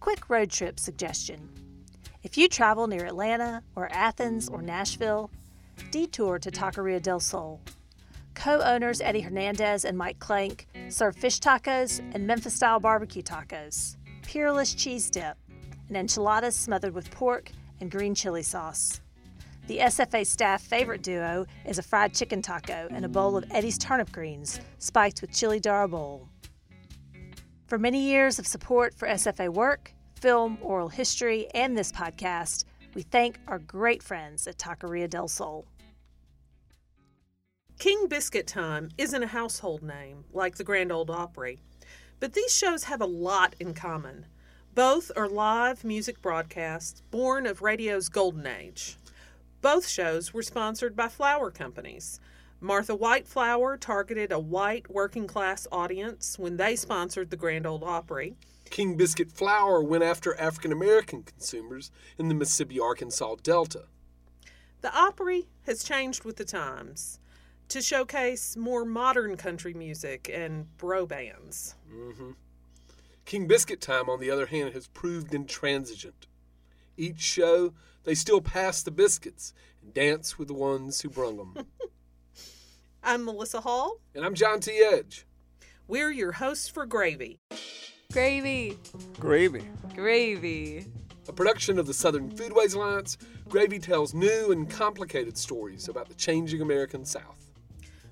quick road trip suggestion. If you travel near Atlanta or Athens or Nashville, detour to Taqueria del Sol. Co owners Eddie Hernandez and Mike Klank serve fish tacos and Memphis style barbecue tacos, peerless cheese dip, and enchiladas smothered with pork and green chili sauce. The SFA staff favorite duo is a fried chicken taco and a bowl of Eddie's turnip greens, spiked with chile de árbol. For many years of support for SFA work, film, oral history, and this podcast, we thank our great friends at Taqueria del Sol. King Biscuit Time isn't a household name like the Grand Ole Opry, but these shows have a lot in common. Both are live music broadcasts born of radio's golden age. Both shows were sponsored by flour companies. Martha White Flour targeted a white working class audience when they sponsored the Grand Ole Opry. King Biscuit Flour went after African American consumers in the Mississippi Arkansas Delta. The Opry has changed with the times to showcase more modern country music and bro bands. Mm-hmm. King Biscuit Time, on the other hand, has proved intransigent. Each show, they still pass the biscuits and dance with the ones who brung them. I'm Melissa Hall. And I'm John T. Edge. We're your hosts for Gravy. Gravy. Gravy. Gravy. A production of the Southern Foodways Alliance, Gravy tells new and complicated stories about the changing American South.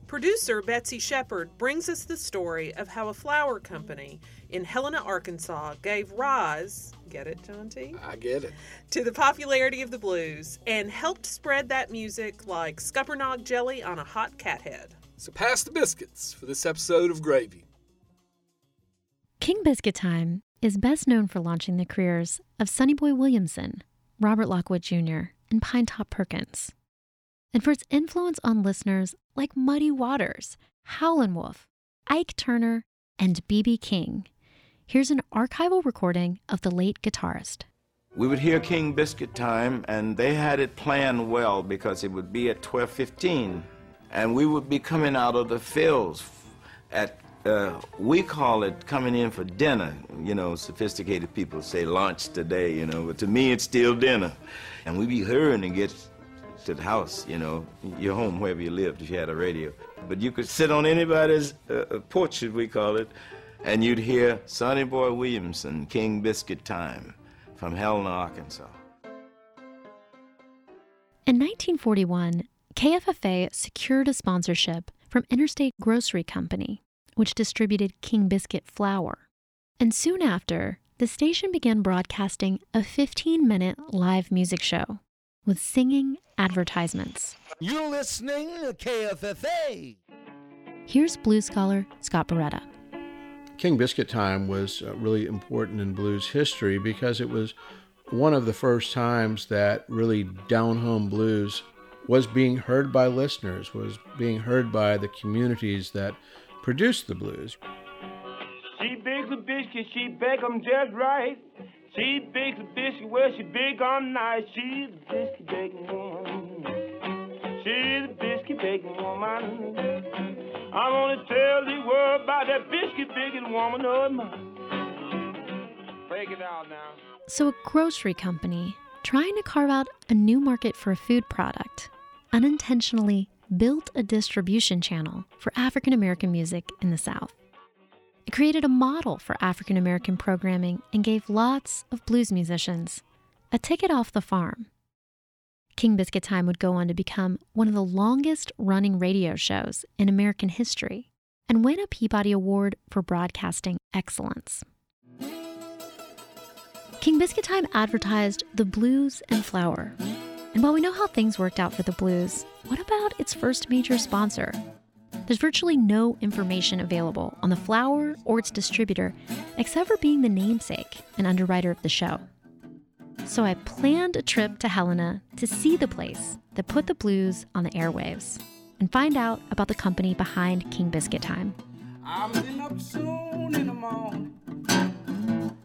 Producer Betsy Shepherd brings us the story of how a flour company in Helena, Arkansas gave rise, get it, John T? I get it. To the popularity of the blues and helped spread that music like scuppernong jelly on a hot cat head. So pass the biscuits for this episode of Gravy. King Biscuit Time is best known for launching the careers of Sonny Boy Williamson, Robert Lockwood Jr., and Pinetop Perkins, and for its influence on listeners like Muddy Waters, Howlin' Wolf, Ike Turner, and B.B. King. Here's an archival recording of the late guitarist. We would hear King Biscuit Time, and they had it planned well because it would be at 12:15, and we would be coming out of the fields at uh, we call it coming in for dinner. You know, sophisticated people say lunch today, you know, but to me it's still dinner. And we be hurrying to get to the house, you know, your home wherever you lived if you had a radio. But you could sit on anybody's uh, porch, as we call it, and you'd hear Sonny Boy Williamson, King Biscuit Time from Helena, Arkansas. In 1941, KFFA secured a sponsorship from Interstate Grocery Company which distributed King Biscuit flour. And soon after, the station began broadcasting a 15 minute live music show with singing advertisements. You're listening to KFFA. Here's blues scholar Scott Barretta. King Biscuit Time was uh, really important in blues history because it was one of the first times that really down home blues was being heard by listeners, was being heard by the communities that produced the blues. She bakes a biscuit, she bake them just right. She a biscuit, well, she bake them nice. She's a biscuit baking woman. She's a biscuit baking woman. I want to tell the world about that biscuit baking woman of mine. Break it out now. So, a grocery company trying to carve out a new market for a food product unintentionally built a distribution channel for African American music in the South. It created a model for African American programming and gave lots of blues musicians a ticket off the farm. King Biscuit Time would go on to become one of the longest running radio shows in American history and win a Peabody Award for broadcasting excellence. King Biscuit Time advertised the blues and flour and while we know how things worked out for the Blues, what about its first major sponsor? There's virtually no information available on the flour or its distributor except for being the namesake and underwriter of the show. So I planned a trip to Helena to see the place that put the blues on the airwaves and find out about the company behind King Biscuit Time. I'm up soon in the morning.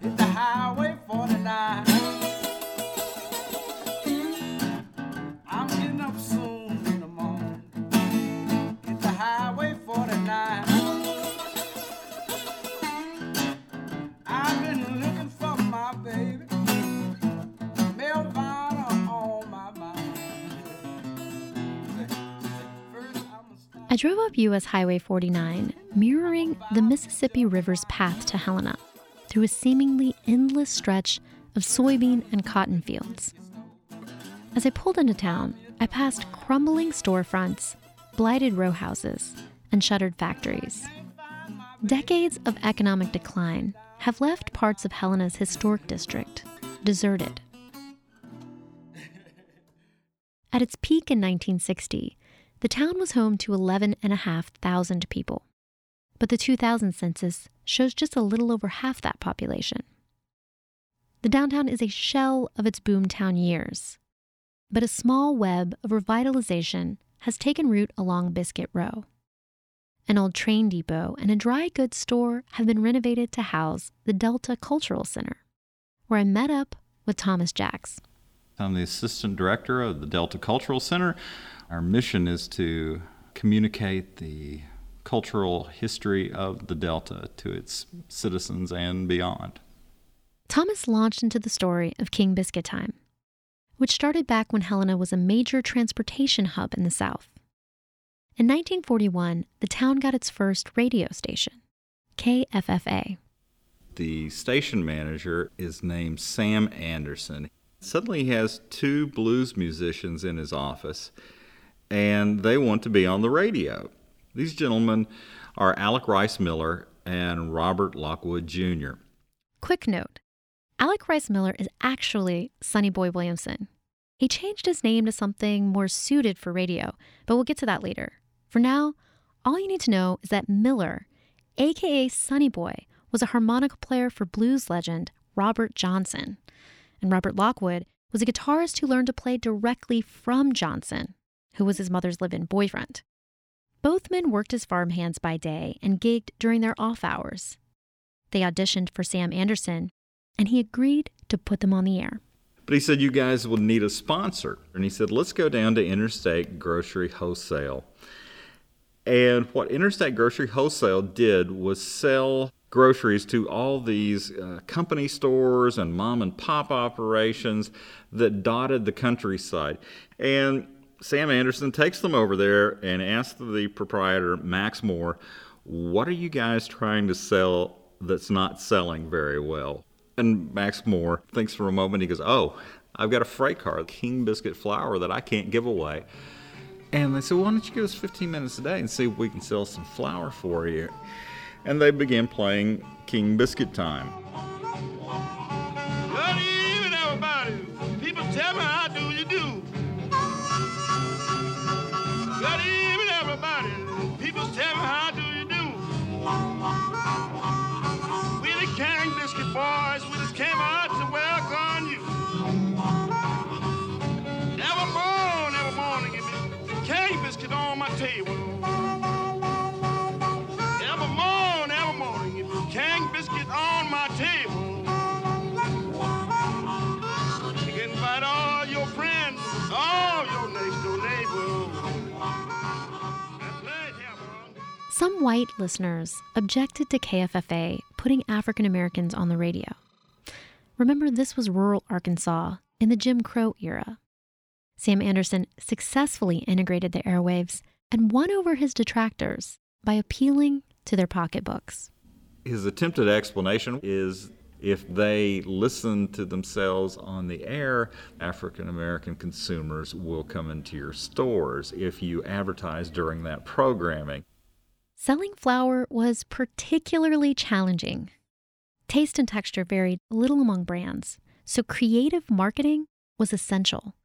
The highway 49. I drove up US Highway 49, mirroring the Mississippi River's path to Helena through a seemingly endless stretch of soybean and cotton fields. As I pulled into town, I passed crumbling storefronts, blighted row houses, and shuttered factories. Decades of economic decline have left parts of Helena's historic district deserted. At its peak in 1960, the town was home to 11,500 people. But the 2000 census shows just a little over half that population. The downtown is a shell of its boomtown years, but a small web of revitalization has taken root along Biscuit Row. An old train depot and a dry goods store have been renovated to house the Delta Cultural Center, where I met up with Thomas Jacks. I'm the assistant director of the Delta Cultural Center. Our mission is to communicate the cultural history of the Delta to its citizens and beyond. Thomas launched into the story of King Biscuit Time, which started back when Helena was a major transportation hub in the South. In 1941, the town got its first radio station, KFFA. The station manager is named Sam Anderson. Suddenly, he has two blues musicians in his office, and they want to be on the radio. These gentlemen are Alec Rice Miller and Robert Lockwood Jr. Quick note Alec Rice Miller is actually Sonny Boy Williamson. He changed his name to something more suited for radio, but we'll get to that later. For now, all you need to know is that Miller, aka Sonny Boy, was a harmonica player for blues legend Robert Johnson. And Robert Lockwood was a guitarist who learned to play directly from Johnson, who was his mother's live in boyfriend. Both men worked as farmhands by day and gigged during their off hours. They auditioned for Sam Anderson, and he agreed to put them on the air. But he said, You guys will need a sponsor. And he said, Let's go down to Interstate Grocery Wholesale. And what Interstate Grocery Wholesale did was sell groceries to all these uh, company stores and mom and pop operations that dotted the countryside. And Sam Anderson takes them over there and asks the proprietor, Max Moore, What are you guys trying to sell that's not selling very well? And Max Moore thinks for a moment. He goes, Oh, I've got a freight car, King Biscuit flour, that I can't give away. And they said, Why don't you give us 15 minutes a day and see if we can sell some flour for you? And they began playing King Biscuit Time. Good evening, everybody. People tell me how boys, we just came out to welcome you. King Biscuit on my table. Biscuit on my table. You can invite all your friends, all your next door neighbors. Some white listeners objected to KFFA putting African Americans on the radio. Remember, this was rural Arkansas in the Jim Crow era. Sam Anderson successfully integrated the airwaves and won over his detractors by appealing to their pocketbooks. His attempted explanation is if they listen to themselves on the air, African American consumers will come into your stores if you advertise during that programming. Selling flour was particularly challenging. Taste and texture varied little among brands, so creative marketing was essential.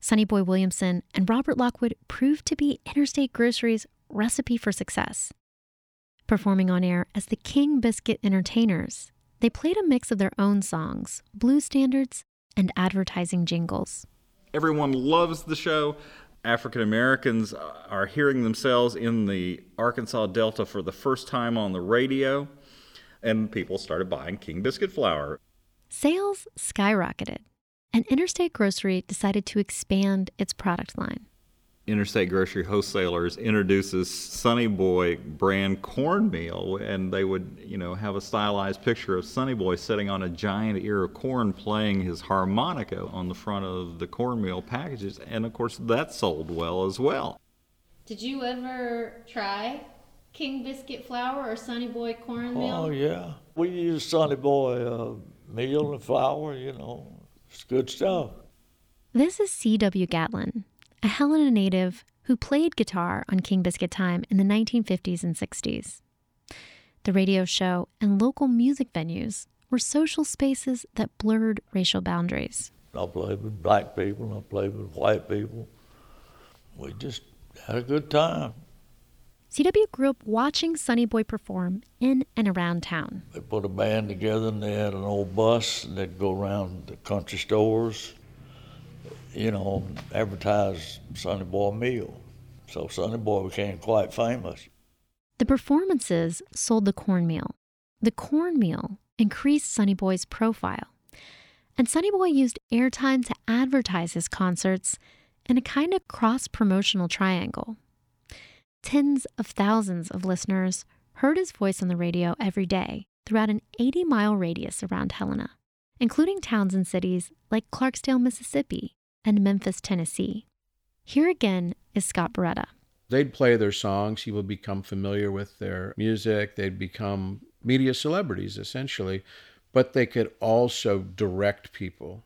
Sonny Boy Williamson and Robert Lockwood proved to be Interstate Grocery's recipe for success. Performing on air as the King Biscuit Entertainers, they played a mix of their own songs, blues standards, and advertising jingles. Everyone loves the show. African Americans uh, are hearing themselves in the Arkansas Delta for the first time on the radio, and people started buying King Biscuit flour. Sales skyrocketed, and Interstate Grocery decided to expand its product line. Interstate Grocery Wholesalers introduces Sonny Boy brand cornmeal, and they would, you know, have a stylized picture of Sonny Boy sitting on a giant ear of corn playing his harmonica on the front of the cornmeal packages, and of course that sold well as well. Did you ever try King Biscuit flour or Sonny Boy cornmeal? Oh, yeah. We use Sonny Boy uh, meal and flour, you know. It's good stuff. This is C.W. Gatlin, a Helena native who played guitar on King Biscuit Time in the 1950s and 60s. The radio show and local music venues were social spaces that blurred racial boundaries. I played with black people, I played with white people. We just had a good time. CW grew up watching Sonny Boy perform in and around town. They put a band together and they had an old bus and they'd go around the country stores, you know, advertise Sonny Boy meal. So Sonny Boy became quite famous. The performances sold the cornmeal. The cornmeal increased Sonny Boy's profile. And Sonny Boy used airtime to advertise his concerts in a kind of cross promotional triangle. Tens of thousands of listeners heard his voice on the radio every day throughout an 80 mile radius around Helena, including towns and cities like Clarksdale, Mississippi, and Memphis, Tennessee. Here again is Scott Barretta. They'd play their songs, he would become familiar with their music, they'd become media celebrities essentially, but they could also direct people.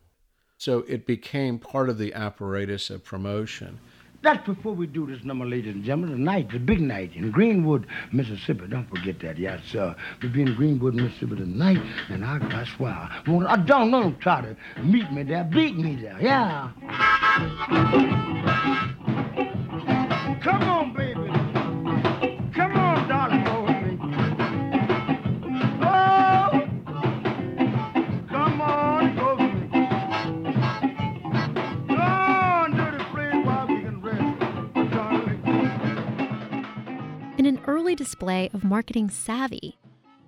So it became part of the apparatus of promotion. That's before we do this number, ladies and gentlemen. Tonight, the big night in Greenwood, Mississippi. Don't forget that, yes, sir. We'll be in Greenwood, Mississippi tonight, and I, that's why. Well, I don't know, try to meet me there, beat me there, yeah. Come on, baby. Early display of marketing savvy,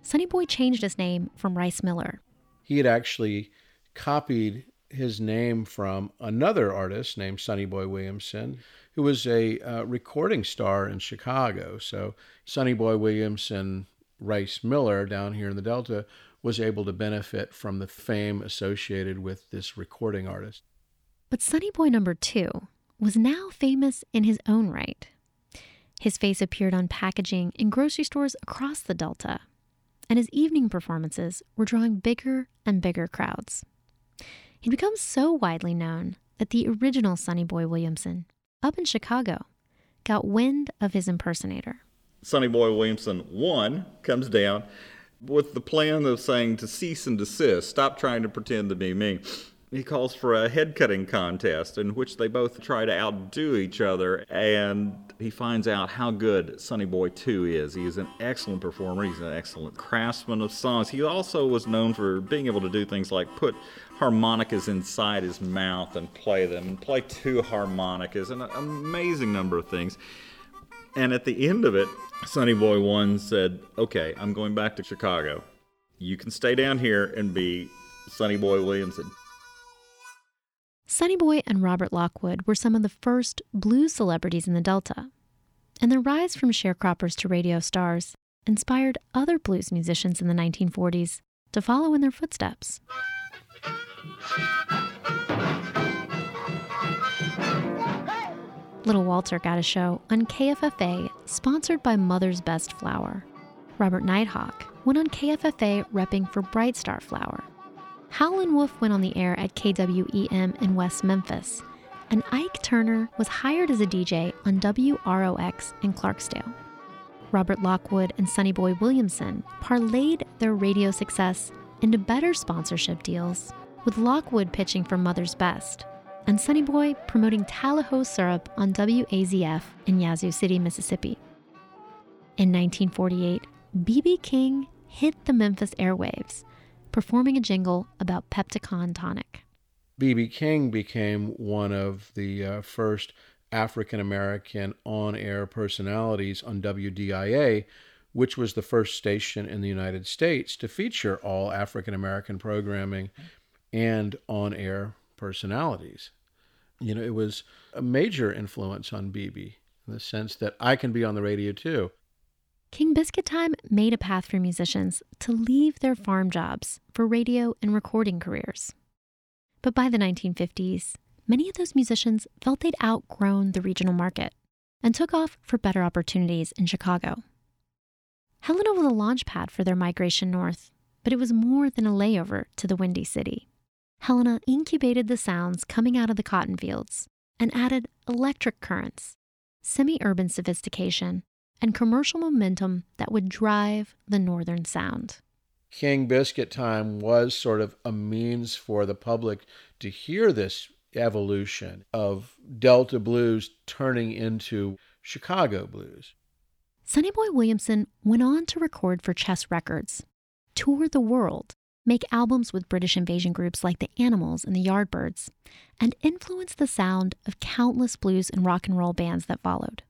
Sonny Boy changed his name from Rice Miller. He had actually copied his name from another artist named Sonny Boy Williamson, who was a uh, recording star in Chicago. So Sonny Boy Williamson, Rice Miller down here in the Delta was able to benefit from the fame associated with this recording artist. But Sonny Boy number two was now famous in his own right. His face appeared on packaging in grocery stores across the Delta, and his evening performances were drawing bigger and bigger crowds. He'd become so widely known that the original Sonny Boy Williamson, up in Chicago, got wind of his impersonator. Sonny Boy Williamson, one, comes down with the plan of saying to cease and desist, stop trying to pretend to be me. He calls for a head cutting contest in which they both try to outdo each other, and he finds out how good Sonny Boy 2 is. He is an excellent performer, he's an excellent craftsman of songs. He also was known for being able to do things like put harmonicas inside his mouth and play them, and play two harmonicas, and an amazing number of things. And at the end of it, Sonny Boy 1 said, Okay, I'm going back to Chicago. You can stay down here and be Sonny Boy Williamson. Sonny Boy and Robert Lockwood were some of the first blues celebrities in the Delta, and their rise from sharecroppers to radio stars inspired other blues musicians in the 1940s to follow in their footsteps. Little Walter got a show on KFFA sponsored by Mother's Best Flour. Robert Nighthawk went on KFFA repping for Bright Star Flour. Howlin' Wolf went on the air at KWEM in West Memphis, and Ike Turner was hired as a DJ on WROX in Clarksdale. Robert Lockwood and Sonny Boy Williamson parlayed their radio success into better sponsorship deals, with Lockwood pitching for Mother's Best and Sonny Boy promoting Tallahassee syrup on WAZF in Yazoo City, Mississippi. In 1948, B.B. King hit the Memphis airwaves, performing a jingle about Pepticon tonic. B.B. King became one of the uh, first African American on air personalities on WDIA, which was the first station in the United States to feature all African American programming and on air personalities. You know, it was a major influence on BB in the sense that I can be on the radio too. King Biscuit Time made a path for musicians to leave their farm jobs for radio and recording careers. But by the 1950s, many of those musicians felt they'd outgrown the regional market and took off for better opportunities in Chicago. Helena was a launch pad for their migration north, but it was more than a layover to the Windy City. Helena incubated the sounds coming out of the cotton fields and added electric currents, semi urban sophistication, and commercial momentum that would drive the northern sound. King Biscuit Time was sort of a means for the public to hear this evolution of Delta blues turning into Chicago blues. Sonny Boy Williamson went on to record for Chess Records, tour the world, make albums with British invasion groups like the Animals and the Yardbirds, and influence the sound of countless blues and rock and roll bands that followed.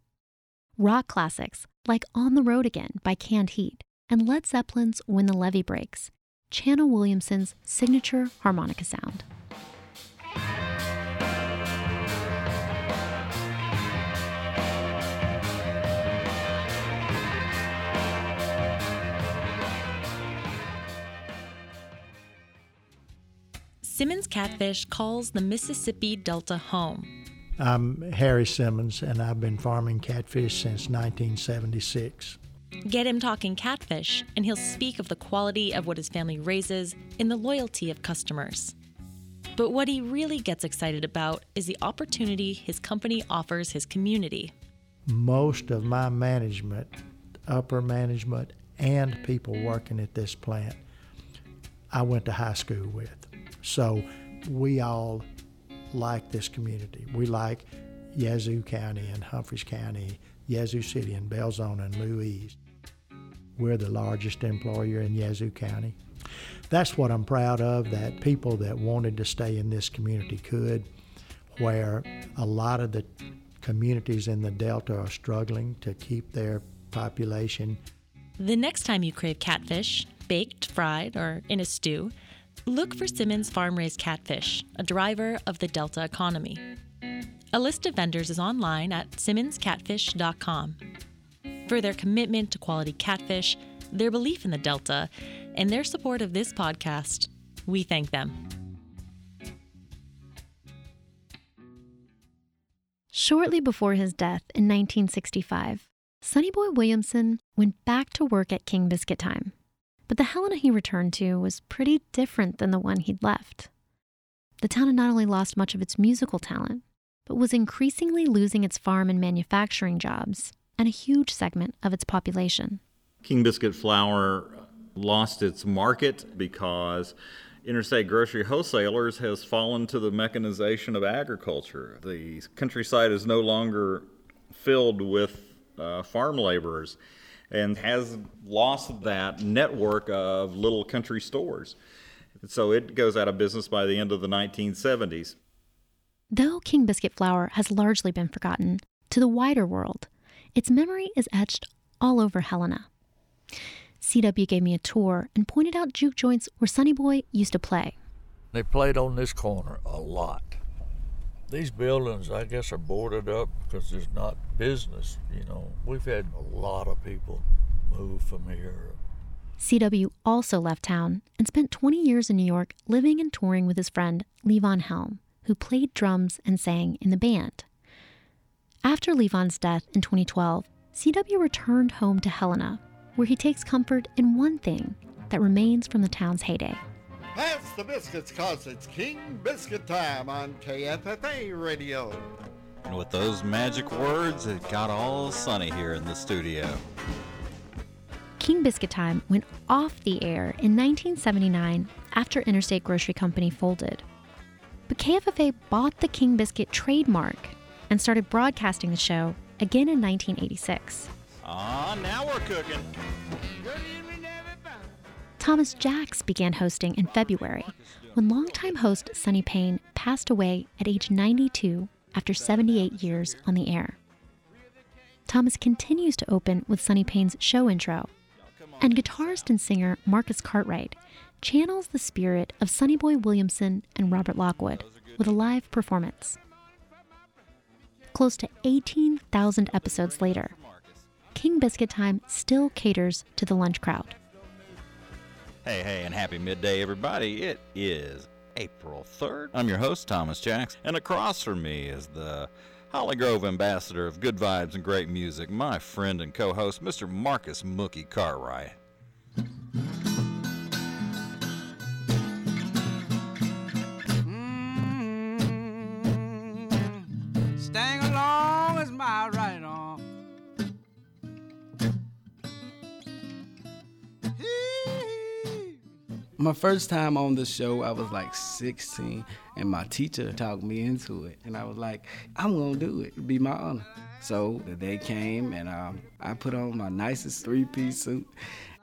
Rock classics like On the Road Again by Canned Heat and Led Zeppelin's When the Levee Breaks channel Williamson's signature harmonica sound. Simmons Catfish calls the Mississippi Delta home. I'm Harry Simmons, and I've been farming catfish since 1976. Get him talking catfish, and he'll speak of the quality of what his family raises and the loyalty of customers. But what he really gets excited about is the opportunity his company offers his community. Most of my management, upper management, and people working at this plant, I went to high school with. So we all like this community. We like Yazoo County and Humphreys County, Yazoo City and Belzoni and Louise. We're the largest employer in Yazoo County. That's what I'm proud of, that people that wanted to stay in this community could, where a lot of the communities in the Delta are struggling to keep their population. The next time you crave catfish, baked, fried, or in a stew, Look for Simmons Farm Raised Catfish, a driver of the Delta economy. A list of vendors is online at simmonscatfish.com. For their commitment to quality catfish, their belief in the Delta, and their support of this podcast, we thank them. Shortly before his death in 1965, Sonny Boy Williamson went back to work at King Biscuit Time but the Helena he returned to was pretty different than the one he'd left. The town had not only lost much of its musical talent, but was increasingly losing its farm and manufacturing jobs and a huge segment of its population. King Biscuit flour lost its market because interstate grocery wholesalers has fallen to the mechanization of agriculture. The countryside is no longer filled with uh, farm laborers and has lost that network of little country stores. So it goes out of business by the end of the 1970s. Though King Biscuit flour has largely been forgotten, to the wider world, its memory is etched all over Helena. CW gave me a tour and pointed out juke joints where Sonny Boy used to play. They played on this corner a lot. These buildings, I guess, are boarded up because there's not business. You know, we've had a lot of people move from here. CW also left town and spent 20 years in New York living and touring with his friend Levon Helm, who played drums and sang in the band. After Levon's death in 2012, CW returned home to Helena, where he takes comfort in one thing that remains from the town's heyday Pass the biscuits, cause it's King Biscuit time on KFFA Radio. And with those magic words, it got all sunny here in the studio. King Biscuit Time went off the air in 1979 after Interstate Grocery Company folded. But KFFA bought the King Biscuit trademark and started broadcasting the show again in 1986. Ah, now we're cooking. Thomas Jacks began hosting in February when longtime host Sonny Payne passed away at age 92 after 78 years on the air. Thomas continues to open with Sonny Payne's show intro, and guitarist and singer Marcus Cartwright channels the spirit of Sonny Boy Williamson and Robert Lockwood with a live performance. Close to 18,000 episodes later, King Biscuit Time still caters to the lunch crowd. Hey, hey, and happy midday, everybody. It is April 3rd. I'm your host, Thomas Jacks, and across from me is the Holly Grove ambassador of good vibes and great music, my friend and co host, Mr. Marcus Mookie Cartwright. My first time on the show, I was like 16, and my teacher talked me into it. And I was like, I'm gonna do it, it'd be my honor. So the day came, and um, I put on my nicest three piece suit.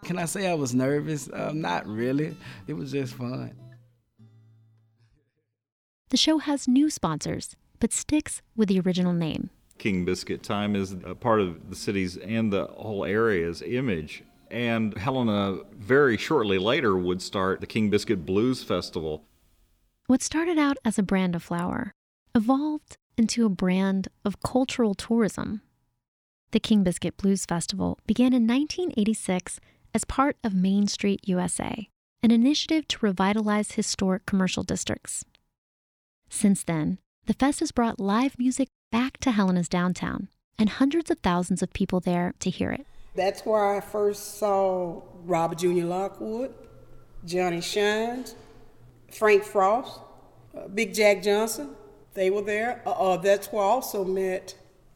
Can I say I was nervous? Uh, not really, it was just fun. The show has new sponsors, but sticks with the original name. King Biscuit Time is a part of the city's and the whole area's image. And Helena very shortly later would start the King Biscuit Blues Festival. What started out as a brand of flour evolved into a brand of cultural tourism. The King Biscuit Blues Festival began in 1986 as part of Main Street USA, an initiative to revitalize historic commercial districts. Since then, the fest has brought live music back to Helena's downtown and hundreds of thousands of people there to hear it. That's where I first saw Robert Jr. Lockwood, Johnny Shines, Frank Frost, uh, Big Jack Johnson. They were there. Uh, that's where I also met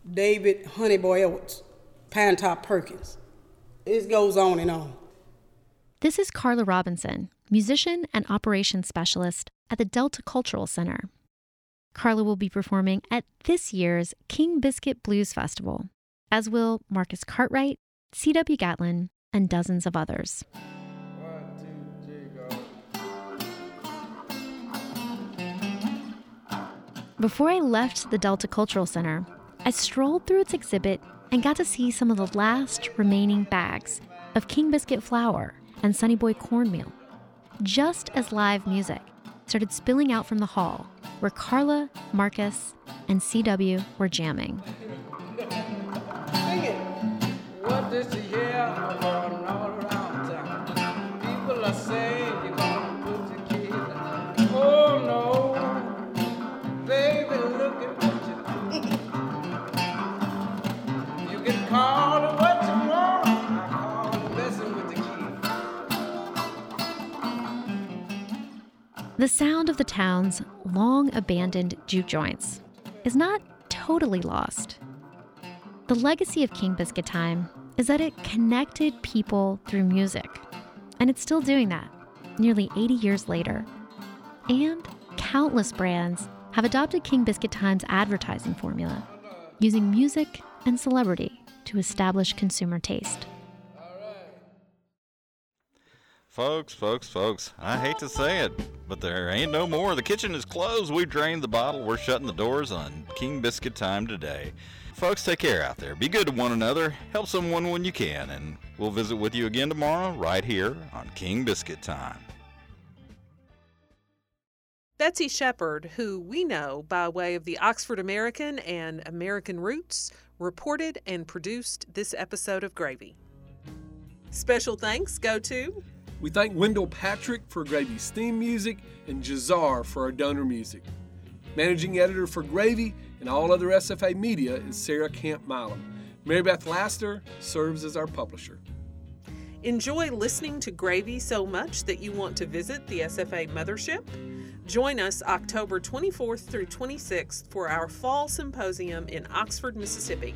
David Honeyboy Edwards, Pine Top Perkins. It goes on and on. This is Carla Robinson, musician and operations specialist at the Delta Cultural Center. Carla will be performing at this year's King Biscuit Blues Festival, as will Marcus Cartwright, C.W. Gatlin, and dozens of others. Before I left the Delta Cultural Center, I strolled through its exhibit and got to see some of the last remaining bags of King Biscuit flour and Sonny Boy cornmeal, just as live music started spilling out from the hall where Carla, Marcus, and CW were jamming. This year all around town? People are saying you're gonna put your kids in. Oh no, baby, look at what you do. You what. I call it messing with the kids. The sound of the town's long abandoned juke joints is not totally lost. The legacy of King Biscuit Time is that it connected people through music, and it's still doing that nearly 80 years later. And countless brands have adopted King Biscuit Time's advertising formula, using music and celebrity to establish consumer taste. Folks, folks, folks, I hate to say it, but there ain't no more. The kitchen is closed. We drained the bottle. We're shutting the doors on King Biscuit time today. Folks, take care out there. Be good to one another. Help someone when you can. And we'll visit with you again tomorrow, right here on King Biscuit Time. Betsy Shepherd, who we know by way of the Oxford American and American Roots, reported and produced this episode of Gravy. Special thanks go to. We thank Wendell Patrick for Gravy's theme music and Jazar for our donor music. Managing editor for Gravy and all other SFA media is Sarah Camp Milam. Mary Beth Lasseter serves as our publisher. Enjoy listening to Gravy so much that you want to visit the SFA mothership? Join us October 24th through 26th for our fall symposium in Oxford, Mississippi.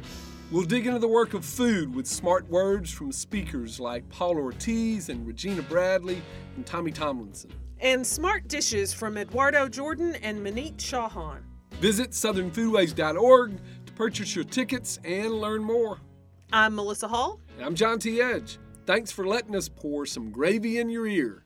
We'll dig into the work of food with smart words from speakers like Paul Ortiz and Regina Bradley and Tommy Tomlinson. And smart dishes from Eduardo Jordan and Maneet Chauhan. Visit southernfoodways.org to purchase your tickets and learn more. I'm Melissa Hall. And I'm John T. Edge. Thanks for letting us pour some gravy in your ear.